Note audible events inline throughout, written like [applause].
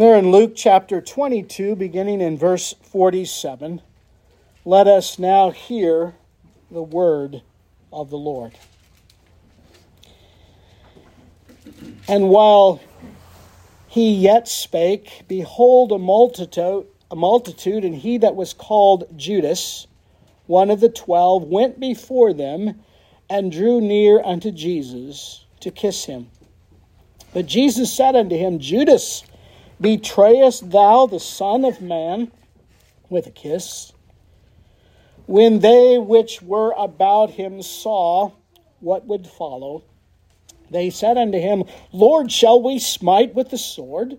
There in Luke chapter 22, beginning in verse 47, let us now hear the word of the Lord. And while he yet spake, behold, a multitude, a multitude, and he that was called Judas, one of the twelve, went before them and drew near unto Jesus to kiss him. But Jesus said unto him, Judas, Betrayest thou the Son of Man with a kiss? When they which were about him saw what would follow, they said unto him, Lord, shall we smite with the sword?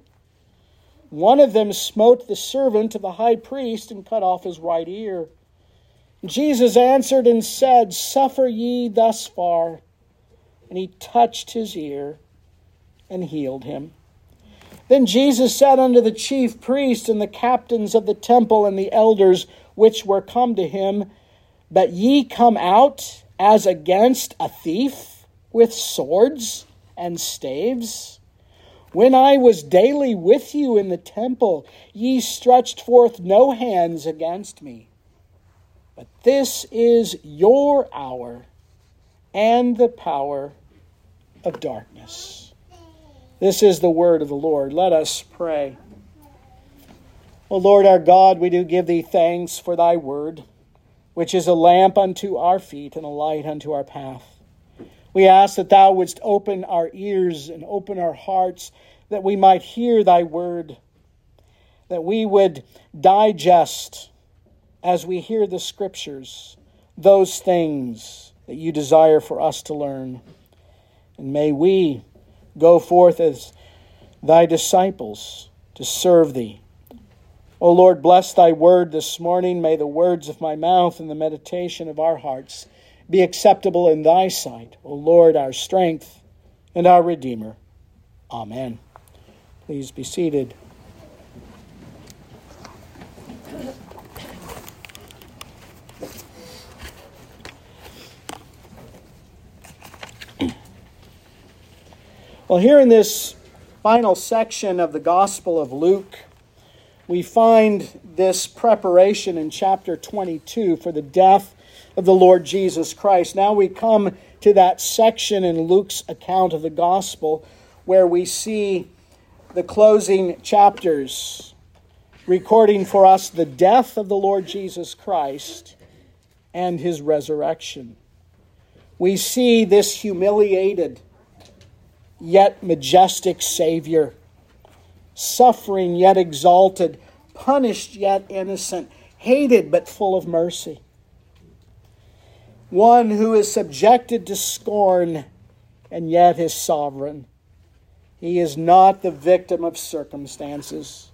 One of them smote the servant of the high priest and cut off his right ear. Jesus answered and said, Suffer ye thus far. And he touched his ear and healed him. Then Jesus said unto the chief priests and the captains of the temple and the elders which were come to him, But ye come out as against a thief with swords and staves? When I was daily with you in the temple, ye stretched forth no hands against me. But this is your hour and the power of darkness. This is the word of the Lord. Let us pray. O Lord our God, we do give thee thanks for thy word, which is a lamp unto our feet and a light unto our path. We ask that thou wouldst open our ears and open our hearts that we might hear thy word, that we would digest as we hear the scriptures those things that you desire for us to learn. And may we go forth as thy disciples to serve thee. O Lord, bless thy word this morning. May the words of my mouth and the meditation of our hearts be acceptable in thy sight, O Lord, our strength and our Redeemer. Amen. Please be seated. Well, here in this final section of the Gospel of Luke, we find this preparation in chapter 22 for the death of the Lord Jesus Christ. Now we come to that section in Luke's account of the Gospel where we see the closing chapters recording for us the death of the Lord Jesus Christ and his resurrection. We see this humiliated yet majestic Savior, suffering yet exalted, punished yet innocent, hated but full of mercy. One who is subjected to scorn and yet is sovereign. He is not the victim of circumstances,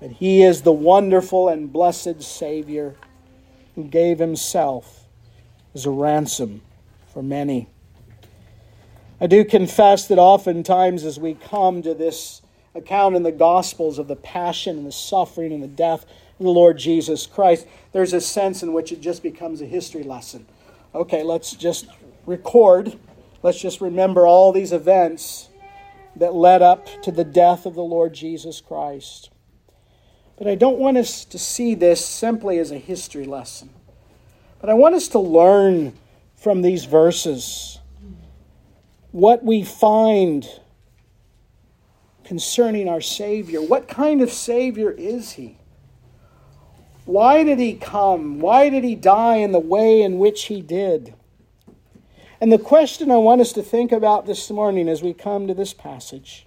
but he is the wonderful and blessed Savior who gave himself as a ransom for many. I do confess that oftentimes as we come to this account in the Gospels of the passion and the suffering and the death of the Lord Jesus Christ, there's a sense in which it just becomes a history lesson. Okay, let's just record, let's just remember all these events that led up to the death of the Lord Jesus Christ. But I don't want us to see this simply as a history lesson. But I want us to learn from these verses what we find concerning our Savior. What kind of Savior is He? Why did He come? Why did He die in the way in which He did? And the question I want us to think about this morning as we come to this passage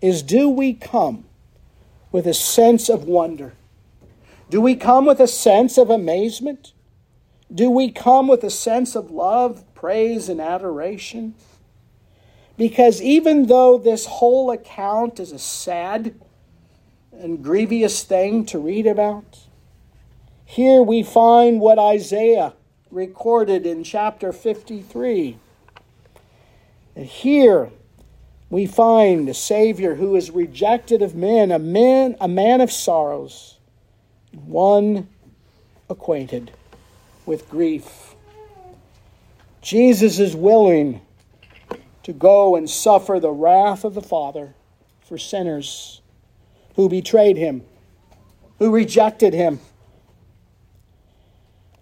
is do we come with a sense of wonder? Do we come with a sense of amazement? Do we come with a sense of love, praise, and adoration? Because even though this whole account is a sad and grievous thing to read about, here we find what Isaiah recorded in chapter 53. And here we find a Savior who is rejected of men, a man, a man of sorrows, one acquainted with grief. Jesus is willing to go and suffer the wrath of the Father for sinners who betrayed him, who rejected him.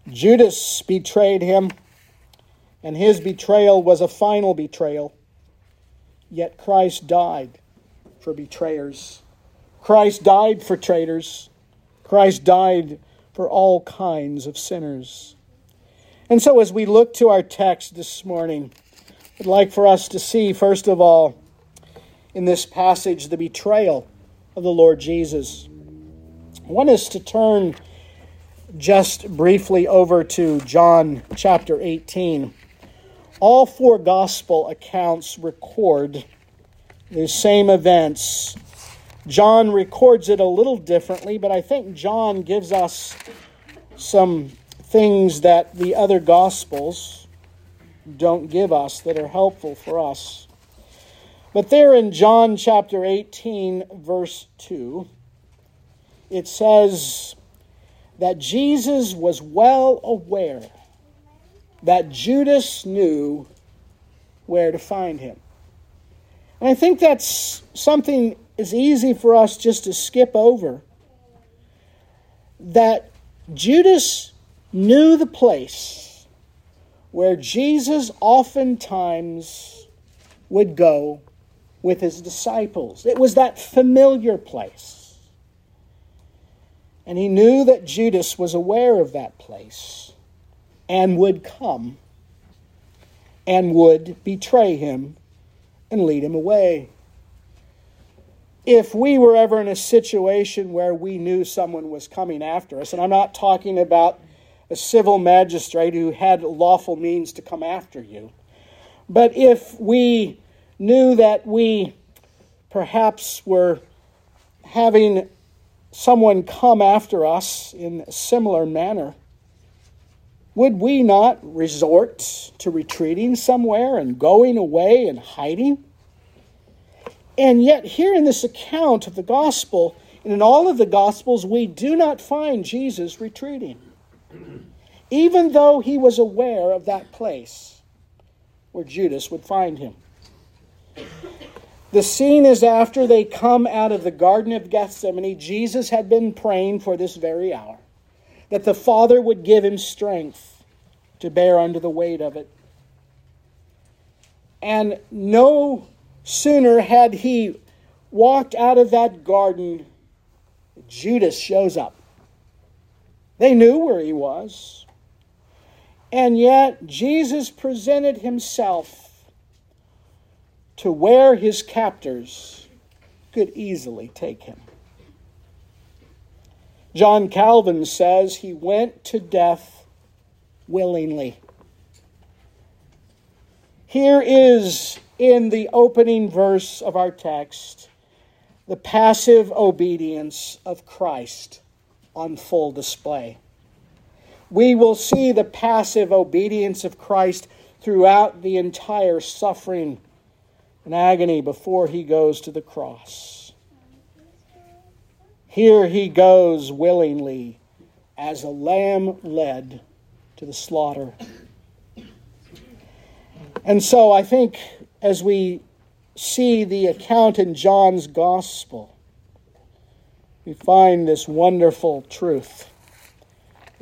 Judas betrayed him, and his betrayal was a final betrayal. Yet Christ died for betrayers. Christ died for traitors. Christ died for all kinds of sinners. And so, as we look to our text this morning, I'd like for us to see, first of all, in this passage, the betrayal of the Lord Jesus. I want us to turn just briefly over to John chapter 18. All four gospel accounts record the same events. John records it a little differently, but I think John gives us some things that the other gospels don't give us that are helpful for us. But there in John chapter 18, verse 2, it says that Jesus was well aware that Judas knew where to find him. And I think that's something is easy for us just to skip over. That Judas knew the place where Jesus oftentimes would go with his disciples. It was that familiar place. And he knew that Judas was aware of that place and would come and would betray him and lead him away. If we were ever in a situation where we knew someone was coming after us, and I'm not talking about a civil magistrate who had lawful means to come after you, but if we knew that we perhaps were having someone come after us in a similar manner, would we not resort to retreating somewhere and going away and hiding? And yet, here in this account of the gospel, and in all of the gospels, we do not find Jesus retreating, even though he was aware of that place where Judas would find him. The scene is after they come out of the Garden of Gethsemane. Jesus had been praying for this very hour that the Father would give him strength to bear under the weight of it. And no sooner had he walked out of that garden, Judas shows up. They knew where he was. And yet, Jesus presented himself to where his captors could easily take him. John Calvin says he went to death willingly. Here is in the opening verse of our text the passive obedience of Christ on full display. We will see the passive obedience of Christ throughout the entire suffering and agony before he goes to the cross. Here he goes willingly as a lamb led to the slaughter. And so I think as we see the account in John's gospel, we find this wonderful truth.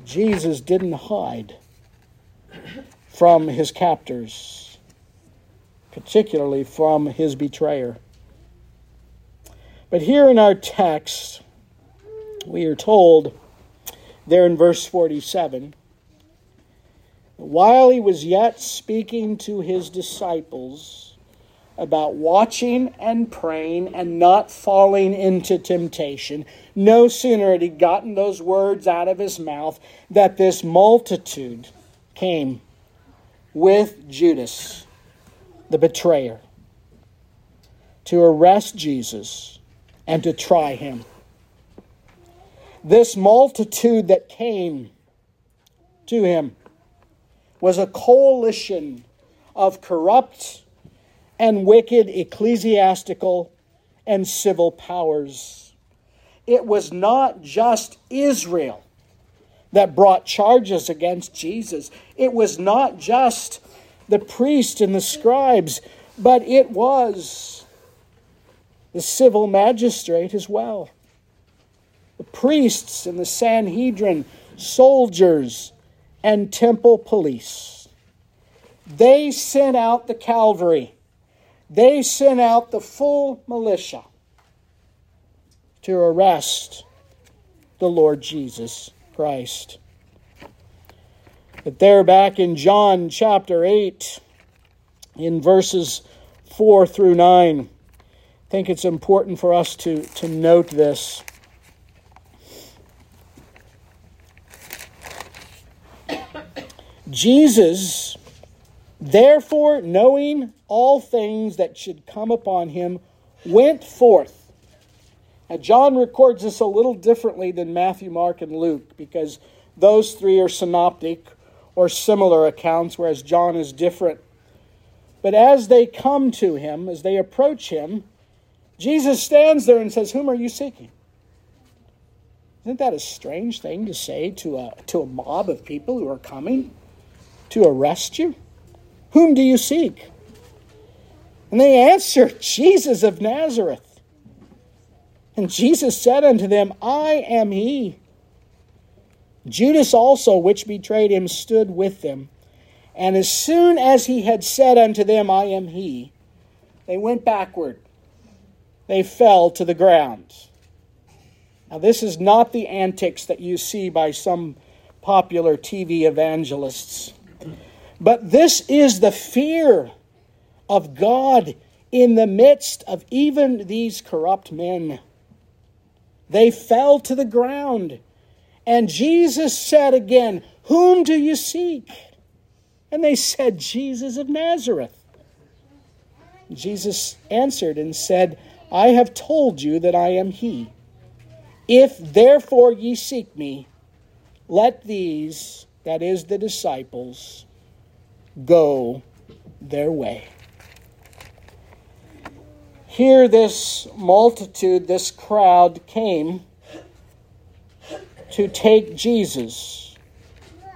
Jesus didn't hide from his captors, particularly from his betrayer. But here in our text, we are told there in verse 47 while he was yet speaking to his disciples about watching and praying and not falling into temptation, no sooner had he gotten those words out of his mouth that this multitude came with Judas, the betrayer, to arrest Jesus and to try him. This multitude that came to him was a coalition of corrupt and wicked ecclesiastical and civil powers. It was not just Israel that brought charges against Jesus, it was not just the priests and the scribes, but it was the civil magistrate as well. the priests and the Sanhedrin, soldiers, and temple police. They sent out the cavalry. They sent out the full militia to arrest the Lord Jesus Christ. But there, back in John chapter 8, in verses 4 through 9, I think it's important for us to, to note this. Jesus, therefore, knowing all things that should come upon him, went forth. Now, John records this a little differently than Matthew, Mark, and Luke because those three are synoptic or similar accounts, whereas John is different. But as they come to him, as they approach him, Jesus stands there and says, Whom are you seeking? Isn't that a strange thing to say to a, to a mob of people who are coming to arrest you? Whom do you seek? And they answered, [laughs] Jesus of Nazareth. And Jesus said unto them, I am he. Judas also, which betrayed him, stood with them. And as soon as he had said unto them, I am he, they went backward. They fell to the ground. Now, this is not the antics that you see by some popular TV evangelists, but this is the fear of God in the midst of even these corrupt men. They fell to the ground and Jesus said again, Whom do you seek? And they said, Jesus of Nazareth. Jesus answered and said, I have told you that I am he. If therefore ye seek me, let these, that is the disciples, go their way. Here, this multitude, this crowd came to take Jesus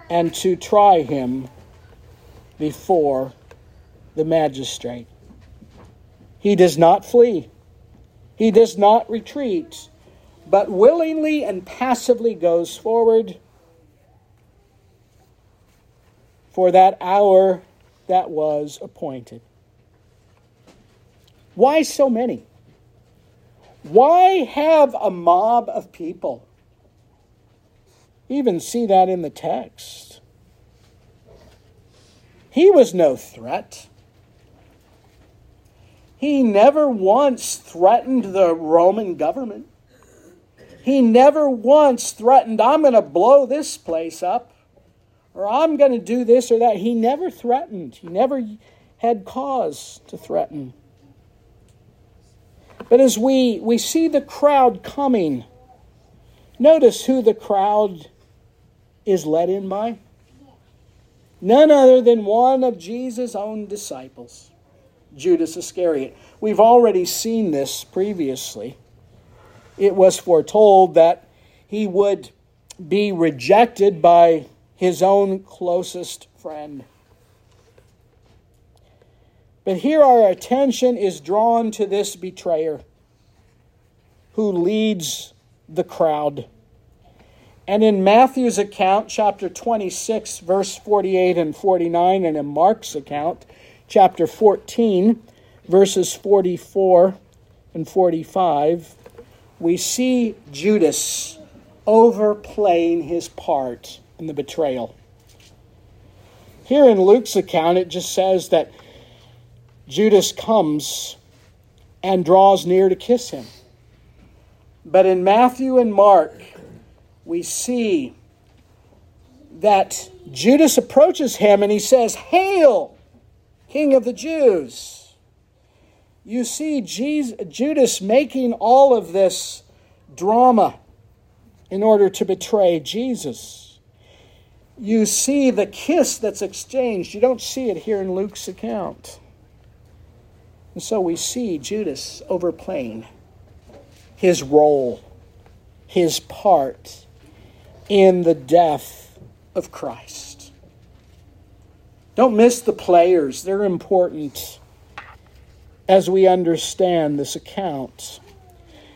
and to try him before the magistrate. He does not flee, he does not retreat, but willingly and passively goes forward for that hour that was appointed. Why so many? Why have a mob of people? even see that in the text. He was no threat. He never once threatened the Roman government. He never once threatened, I'm going to blow this place up, or I'm going to do this or that. He never threatened. He never had cause to threaten. But as we, we see the crowd coming, notice who the crowd is led in by? None other than one of Jesus' own disciples, Judas Iscariot. We've already seen this previously. It was foretold that he would be rejected by his own closest friend. But here our attention is drawn to this betrayer who leads the crowd. And in Matthew's account, chapter 26, verse 48 and 49, and in Mark's account, chapter 14, verses 44 and 45, we see Judas overplaying his part in the betrayal. Here in Luke's account, it just says that Judas comes and draws near to kiss him. But in Matthew and Mark, we see that Judas approaches him and he says, Hail, King of the Jews. You see Jesus, Judas making all of this drama in order to betray Jesus. You see the kiss that's exchanged. You don't see it here in Luke's account. And so we see Judas overplaying his role, his part in the death of Christ. Don't miss the players, they're important as we understand this account.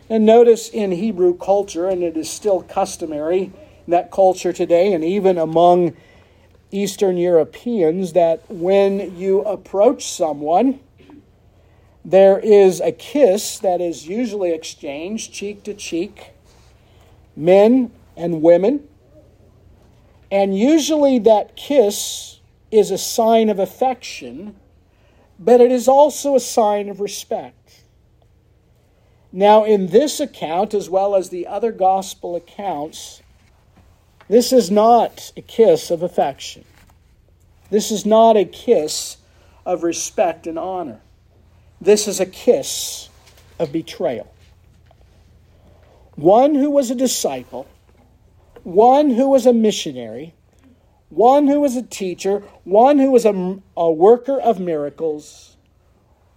And notice in Hebrew culture, and it is still customary that culture today, and even among Eastern Europeans, that when you approach someone, there is a kiss that is usually exchanged cheek to cheek, men and women. And usually that kiss is a sign of affection, but it is also a sign of respect. Now, in this account, as well as the other gospel accounts, this is not a kiss of affection. This is not a kiss of respect and honor. This is a kiss of betrayal. One who was a disciple, one who was a missionary, one who was a teacher, one who was a, a worker of miracles,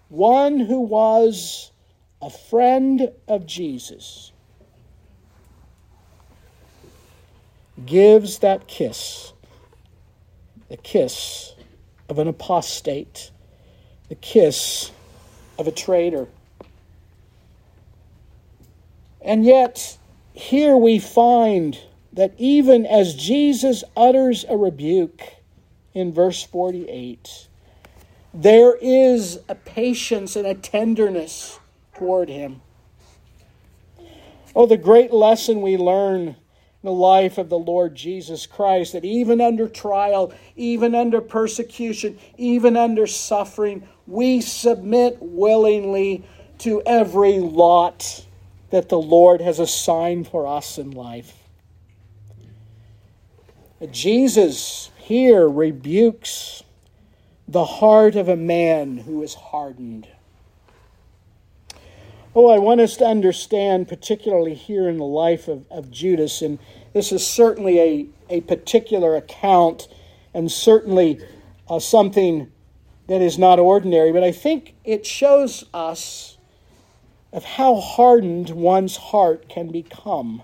one who was a friend of Jesus, gives that kiss, the kiss of an apostate, the kiss of a traitor. And yet, here we find that even as Jesus utters a rebuke in verse 48, there is a patience and a tenderness toward him. Oh, the great lesson we learn the life of the Lord Jesus Christ that even under trial, even under persecution, even under suffering, we submit willingly to every lot that the Lord has assigned for us in life. Jesus here rebukes the heart of a man who is hardened. Oh, I want us to understand, particularly here in the life of, of Judas, and this is certainly a, a particular account and certainly uh, something that is not ordinary, but I think it shows us of how hardened one's heart can become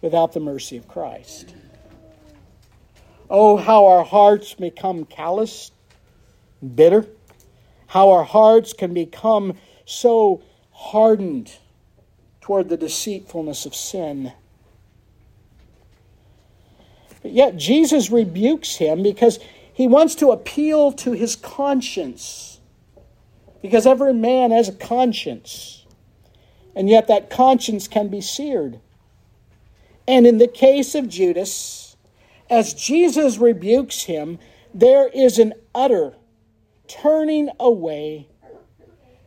without the mercy of Christ. Oh, how our hearts become callous, bitter, how our hearts can become so hardened toward the deceitfulness of sin. But yet Jesus rebukes him because he wants to appeal to his conscience. Because every man has a conscience. And yet that conscience can be seared. And in the case of Judas, as Jesus rebukes him, there is an utter turning away.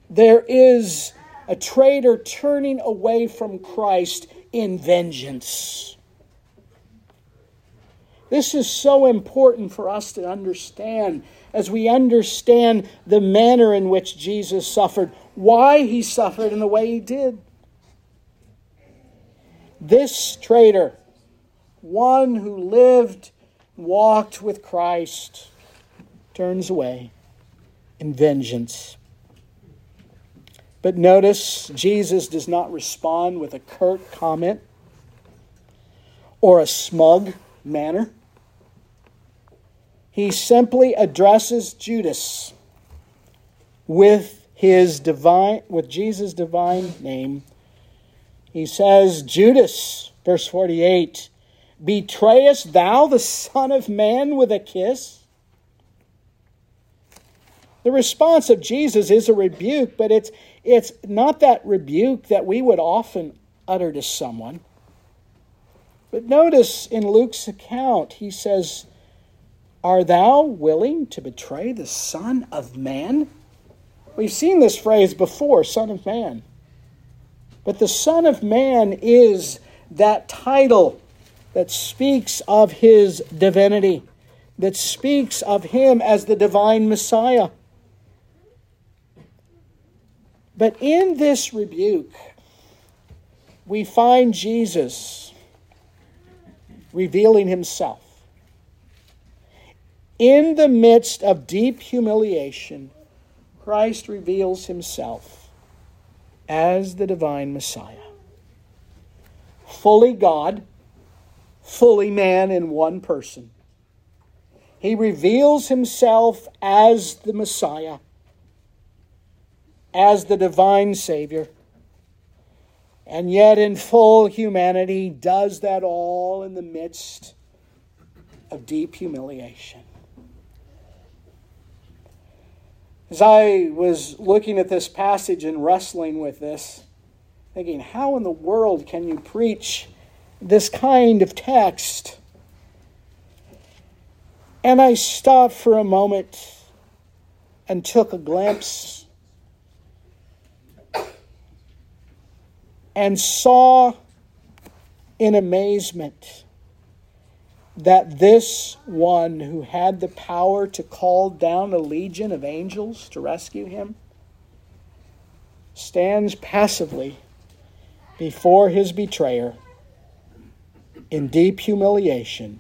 There is a traitor turning away from Christ in vengeance. This is so important for us to understand as we understand the manner in which Jesus suffered, why he suffered in the way he did. This traitor, one who lived, walked with Christ, turns away in vengeance. But notice Jesus does not respond with a curt comment or a smug manner. He simply addresses Judas with his divine with Jesus divine name. He says, "Judas, verse 48, betrayest thou the son of man with a kiss?" The response of Jesus is a rebuke, but it's it's not that rebuke that we would often utter to someone. But notice in Luke's account, he says, Are thou willing to betray the Son of Man? We've seen this phrase before, Son of Man. But the Son of Man is that title that speaks of his divinity, that speaks of him as the divine Messiah. But in this rebuke, we find Jesus revealing himself. In the midst of deep humiliation, Christ reveals himself as the divine Messiah. Fully God, fully man in one person. He reveals himself as the Messiah, as the divine Savior. And yet, in full humanity, does that all in the midst of deep humiliation. As I was looking at this passage and wrestling with this, thinking, how in the world can you preach this kind of text? And I stopped for a moment and took a glimpse and saw in amazement that this one who had the power to call down a legion of angels to rescue him stands passively before his betrayer in deep humiliation,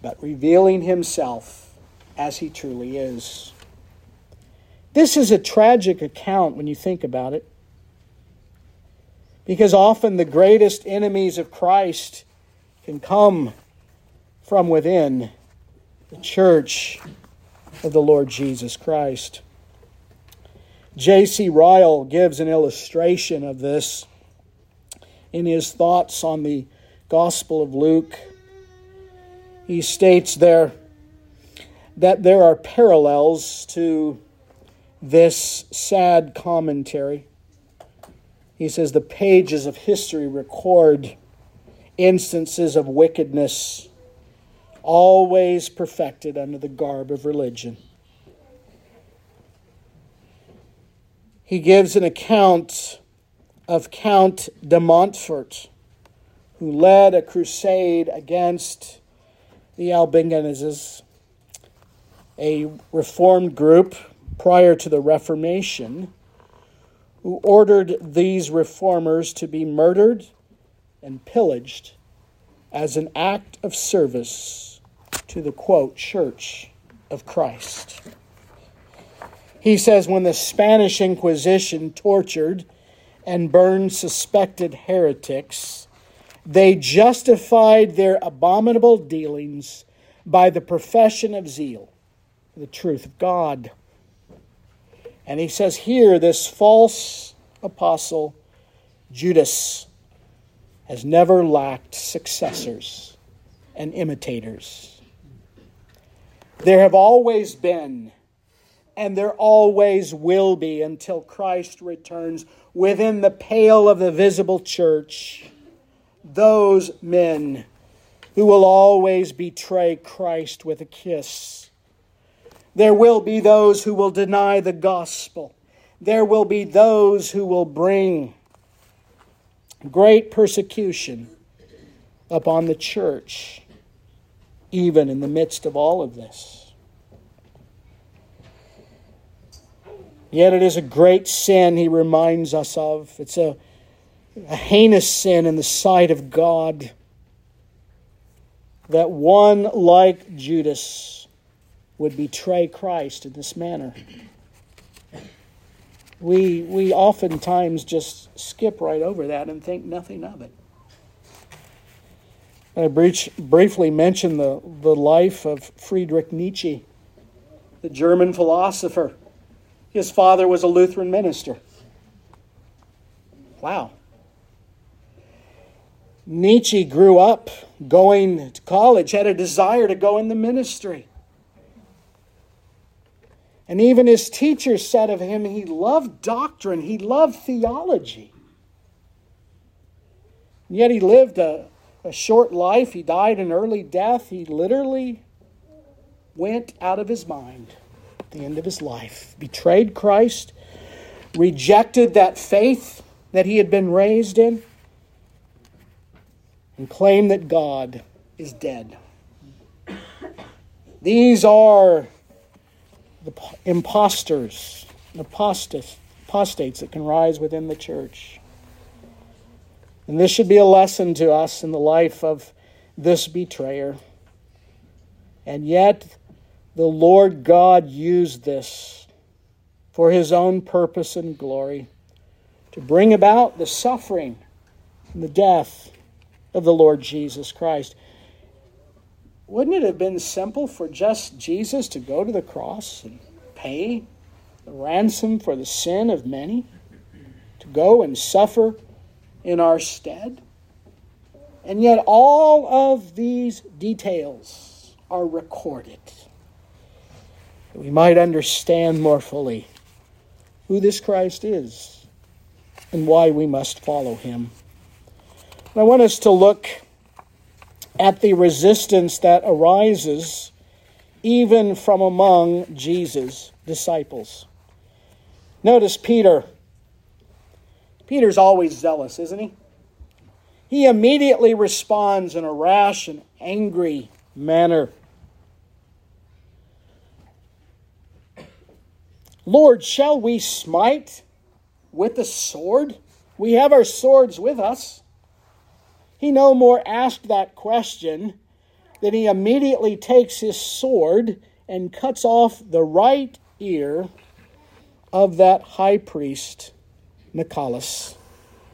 but revealing himself as he truly is. This is a tragic account when you think about it, because often the greatest enemies of Christ can come from within the church of the Lord Jesus Christ. J.C. Ryle gives an illustration of this in his thoughts on the Gospel of Luke. He states there that there are parallels to this sad commentary. He says the pages of history record instances of wickedness always perfected under the garb of religion. He gives an account of Count de Montfort, who led a crusade against the Albigenses, a reformed group prior to the Reformation, who ordered these reformers to be murdered and pillaged as an act of service to the quote, Church of Christ. He says when the Spanish Inquisition tortured and burned suspected heretics, they justified their abominable dealings by the profession of zeal, for the truth of God. And he says here, this false apostle, Judas, has never lacked successors and imitators. There have always been, and there always will be until Christ returns within the pale of the visible church, those men who will always betray Christ with a kiss. There will be those who will deny the gospel. There will be those who will bring great persecution upon the church even in the midst of all of this. Yet it is a great sin he reminds us of. It's a, a heinous sin in the sight of God that one like Judas would betray Christ in this manner. We, we oftentimes just skip right over that and think nothing of it. I briefly mention the, the life of Friedrich Nietzsche, the German philosopher. His father was a Lutheran minister. Wow. Nietzsche grew up going to college, had a desire to go in the ministry. And even his teachers said of him he loved doctrine, he loved theology. Yet he lived a, a short life. He died an early death. He literally went out of his mind at the end of his life, betrayed Christ, rejected that faith that he had been raised in, and claimed that God is dead. These are the impostors, apostates, apostates that can rise within the church. And this should be a lesson to us in the life of this betrayer. And yet, the Lord God used this for his own purpose and glory to bring about the suffering and the death of the Lord Jesus Christ. Wouldn't it have been simple for just Jesus to go to the cross and pay the ransom for the sin of many? To go and suffer in our stead. And yet, all of these details are recorded. We might understand more fully who this Christ is and why we must follow him. I want us to look at the resistance that arises even from among Jesus' disciples. Notice Peter. Peter's always zealous, isn't he? He immediately responds in a rash and angry manner. Lord, shall we smite with the sword? We have our swords with us. He no more asked that question than he immediately takes his sword and cuts off the right ear of that high priest, Nicholas,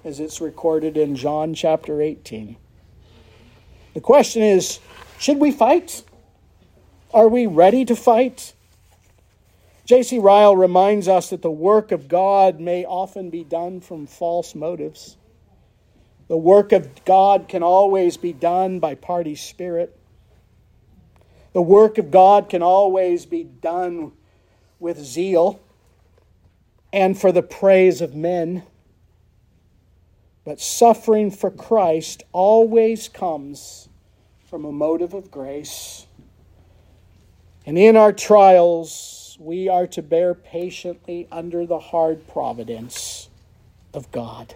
as it's recorded in John chapter 18. The question is should we fight? Are we ready to fight? J.C. Ryle reminds us that the work of God may often be done from false motives. The work of God can always be done by party spirit. The work of God can always be done with zeal and for the praise of men. But suffering for Christ always comes from a motive of grace. And in our trials, we are to bear patiently under the hard providence of God.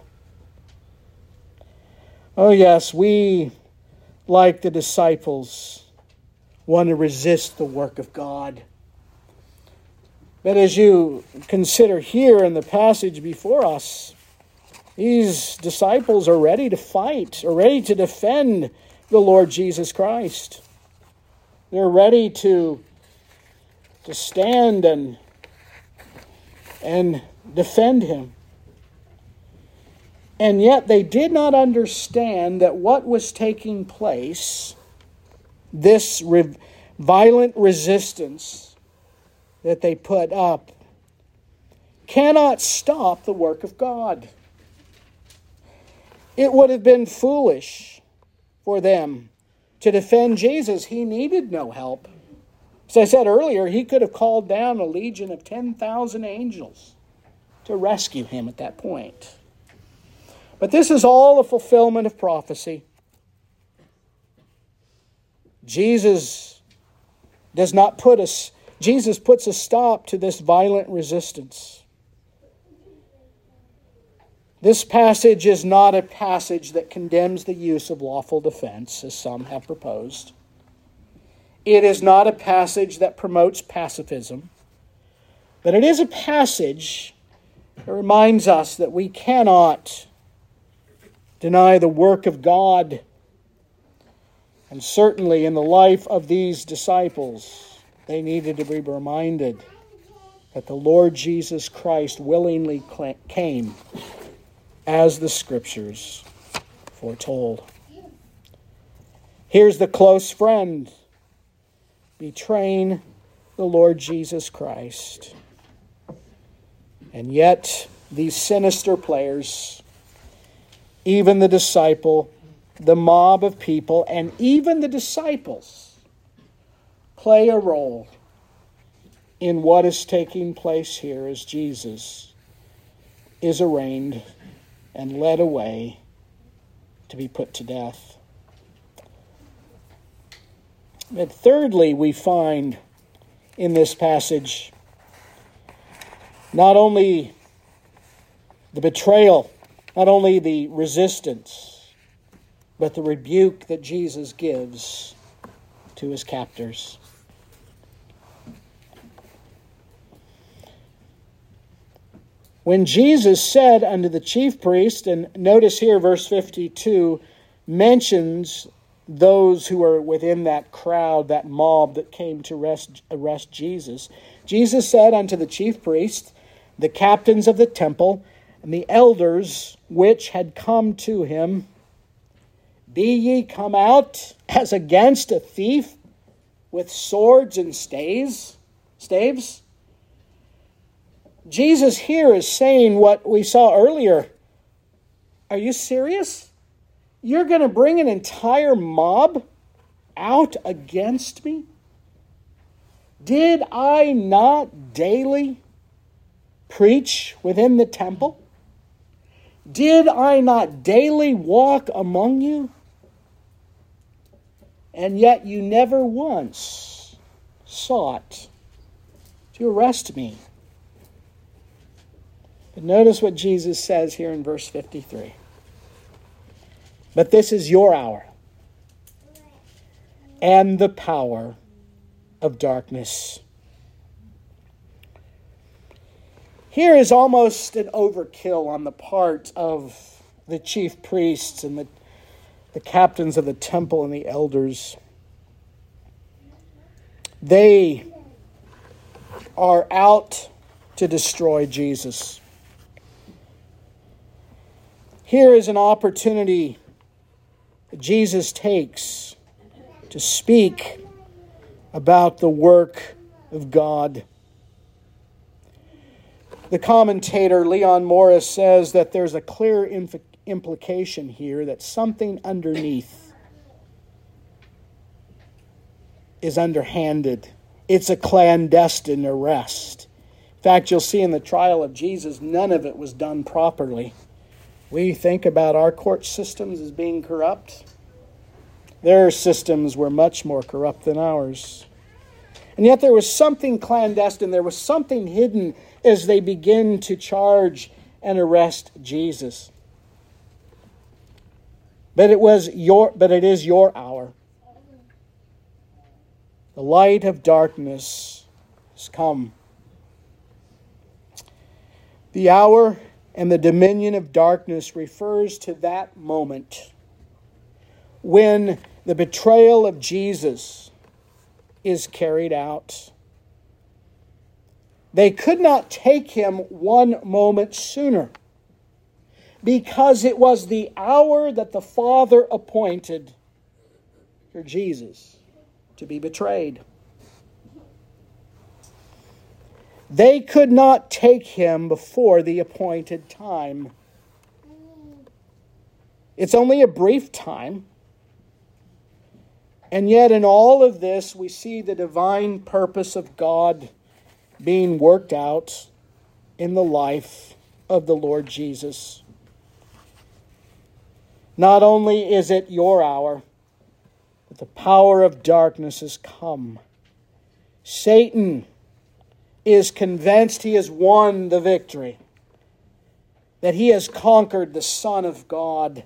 Oh, yes, we, like the disciples, want to resist the work of God. But as you consider here in the passage before us, these disciples are ready to fight, are ready to defend the Lord Jesus Christ. They're ready to to stand and and defend him. And yet they did not understand that what was taking place, this re- violent resistance that they put up, cannot stop the work of God. It would have been foolish for them to defend Jesus. He needed no help. As I said earlier, he could have called down a legion of 10,000 angels to rescue him at that point. But this is all a fulfillment of prophecy. Jesus does not put us, Jesus puts a stop to this violent resistance. This passage is not a passage that condemns the use of lawful defense, as some have proposed. It is not a passage that promotes pacifism, but it is a passage that reminds us that we cannot deny the work of God. And certainly in the life of these disciples, they needed to be reminded that the Lord Jesus Christ willingly came as the scriptures foretold. Here's the close friend betraying the Lord Jesus Christ. And yet, these sinister players, even the disciple, the mob of people, and even the disciples play a role in what is taking place here as Jesus is arraigned and led away to be put to death. But thirdly, we find in this passage not only the betrayal, not only the resistance, but the rebuke that Jesus gives to his captors. When Jesus said unto the chief priest, and notice here verse 52 mentions those who are within that crowd, that mob that came to arrest, arrest Jesus. Jesus said unto the chief priests, the captains of the temple, and the elders which had come to him, Be ye come out as against a thief with swords and staves? Staves? Jesus here is saying what we saw earlier Are you serious? You're going to bring an entire mob out against me? Did I not daily preach within the temple? Did I not daily walk among you? And yet you never once sought to arrest me. But notice what Jesus says here in verse 53. But this is your hour and the power of darkness. Here is almost an overkill on the part of the chief priests and the, the captains of the temple and the elders. They are out to destroy Jesus. Here is an opportunity that Jesus takes to speak about the work of God. The commentator Leon Morris says that there's a clear inf- implication here that something underneath is underhanded. It's a clandestine arrest. In fact, you'll see in the trial of Jesus, none of it was done properly. We think about our court systems as being corrupt. Their systems were much more corrupt than ours. And yet there was something clandestine, there was something hidden as they begin to charge and arrest Jesus. But it was your but it is your hour. The light of darkness has come. The hour and the dominion of darkness refers to that moment when the betrayal of Jesus is carried out. They could not take him one moment sooner because it was the hour that the Father appointed for Jesus to be betrayed. They could not take him before the appointed time. It's only a brief time and yet, in all of this, we see the divine purpose of God being worked out in the life of the Lord Jesus. Not only is it your hour, but the power of darkness has come. Satan is convinced he has won the victory, that he has conquered the Son of God.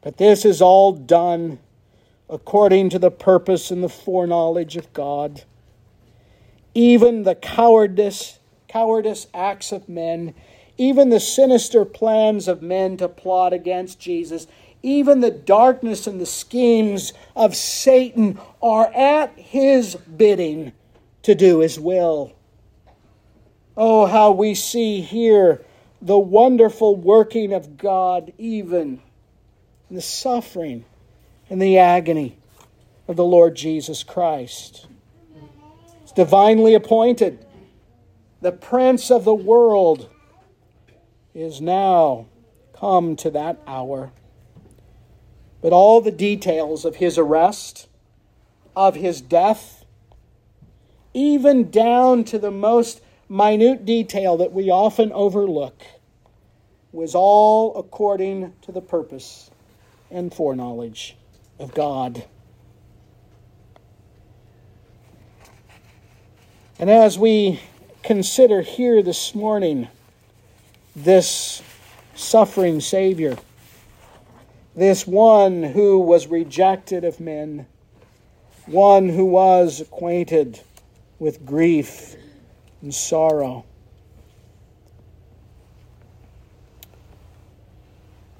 But this is all done according to the purpose and the foreknowledge of God. Even the cowardice, cowardice acts of men, even the sinister plans of men to plot against Jesus, even the darkness and the schemes of Satan are at his bidding to do his will. Oh, how we see here the wonderful working of God, even in the suffering and the agony of the Lord Jesus Christ. It's divinely appointed. The Prince of the world is now come to that hour. But all the details of his arrest, of his death, even down to the most minute detail that we often overlook, was all according to the purpose and foreknowledge of God. And as we consider here this morning this suffering Savior, this one who was rejected of men, one who was acquainted with grief and sorrow.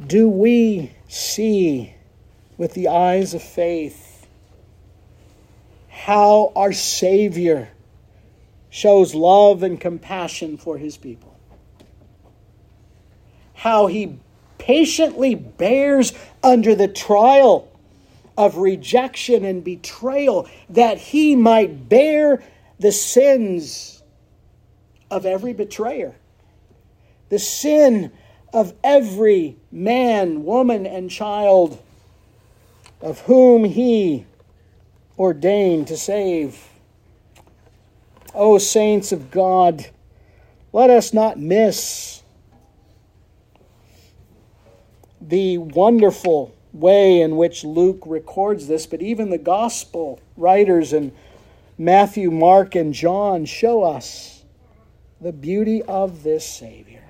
Do we see with the eyes of faith how our Savior shows love and compassion for his people. How he patiently bears under the trial of rejection and betrayal that he might bear the sins of every betrayer. The sin of every man, woman, and child of whom he ordained to save. O saints of God, let us not miss the wonderful way in which Luke records this, but even the gospel writers in Matthew, Mark, and John show us the beauty of this Savior.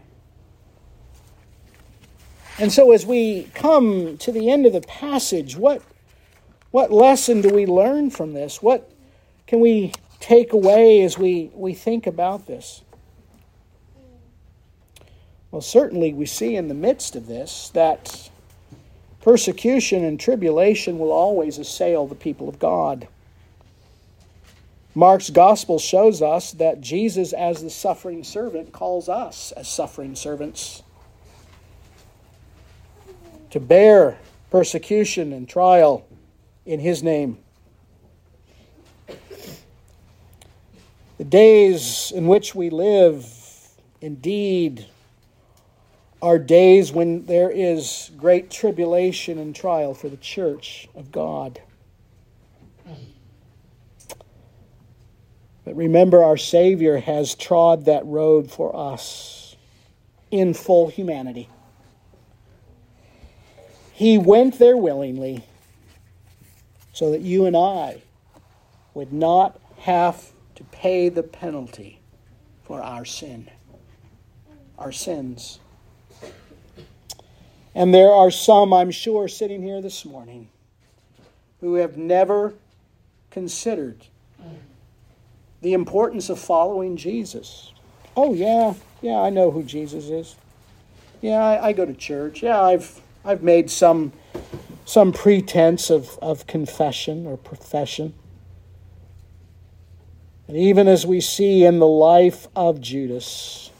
And so, as we come to the end of the passage, what, what lesson do we learn from this? What can we take away as we, we think about this? Well, certainly we see in the midst of this that persecution and tribulation will always assail the people of God. Mark's gospel shows us that Jesus, as the suffering servant, calls us as suffering servants to bear persecution and trial in his name. The days in which we live, indeed, are days when there is great tribulation and trial for the church of God. But remember, our Savior has trod that road for us in full humanity. He went there willingly so that you and I would not have to pay the penalty for our sin, our sins. And there are some, I'm sure, sitting here this morning who have never considered the importance of following Jesus. Oh, yeah, yeah, I know who Jesus is. Yeah, I, I go to church. Yeah, I've I've made some some pretense of, of confession or profession. And even as we see in the life of Judas,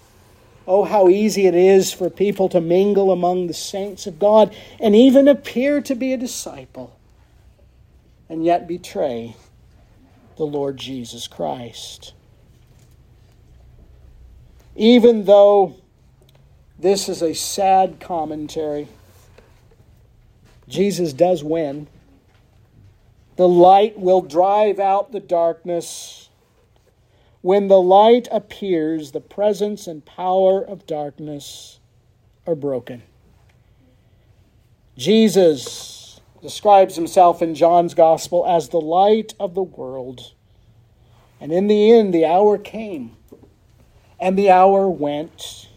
oh, how easy it is for people to mingle among the saints of God and even appear to be a disciple and yet betray the Lord Jesus Christ. Even though this is a sad commentary, Jesus does win. The light will drive out the darkness. When the light appears, the presence and power of darkness are broken. Jesus describes himself in John's Gospel as the light of the world. And in the end, the hour came, and the hour went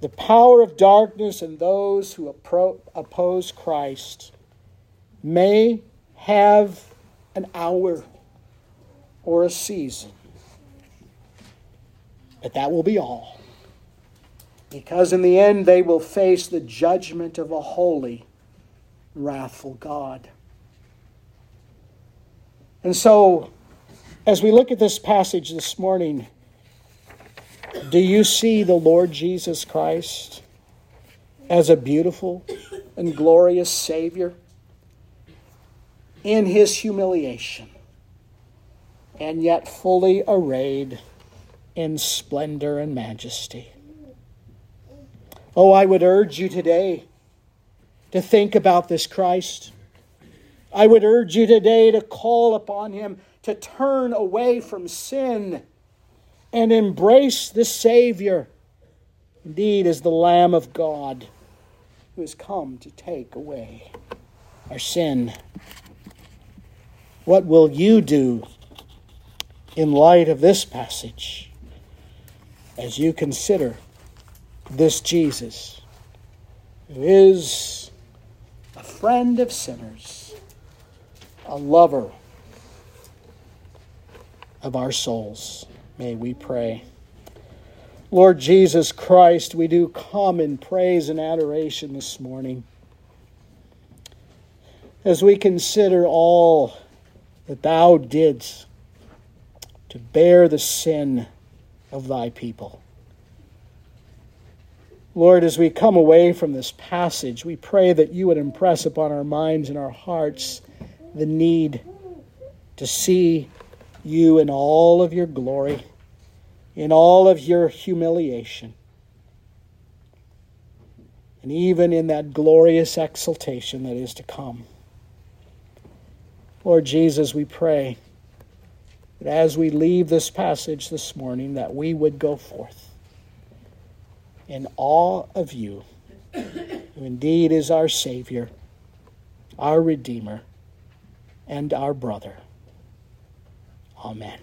the power of darkness and those who oppose Christ may have an hour or a season, but that will be all. Because in the end, they will face the judgment of a holy, wrathful God. And so, as we look at this passage this morning, do you see the Lord Jesus Christ as a beautiful and glorious Savior in his humiliation and yet fully arrayed in splendor and majesty? Oh, I would urge you today to think about this Christ. I would urge you today to call upon him to turn away from sin and embrace the Savior. Indeed, as the Lamb of God who has come to take away our sin. What will you do in light of this passage as you consider this Jesus who is friend of sinners, a lover of our souls? May we pray. Lord Jesus Christ, we do come in praise and adoration this morning as we consider all that Thou didst to bear the sin of Thy people. Lord, as we come away from this passage, we pray that you would impress upon our minds and our hearts the need to see you in all of your glory, in all of your humiliation, and even in that glorious exaltation that is to come. Lord Jesus, we pray that as we leave this passage this morning, that we would go forth in awe of you, who indeed is our Savior, our Redeemer, and our brother. Amen.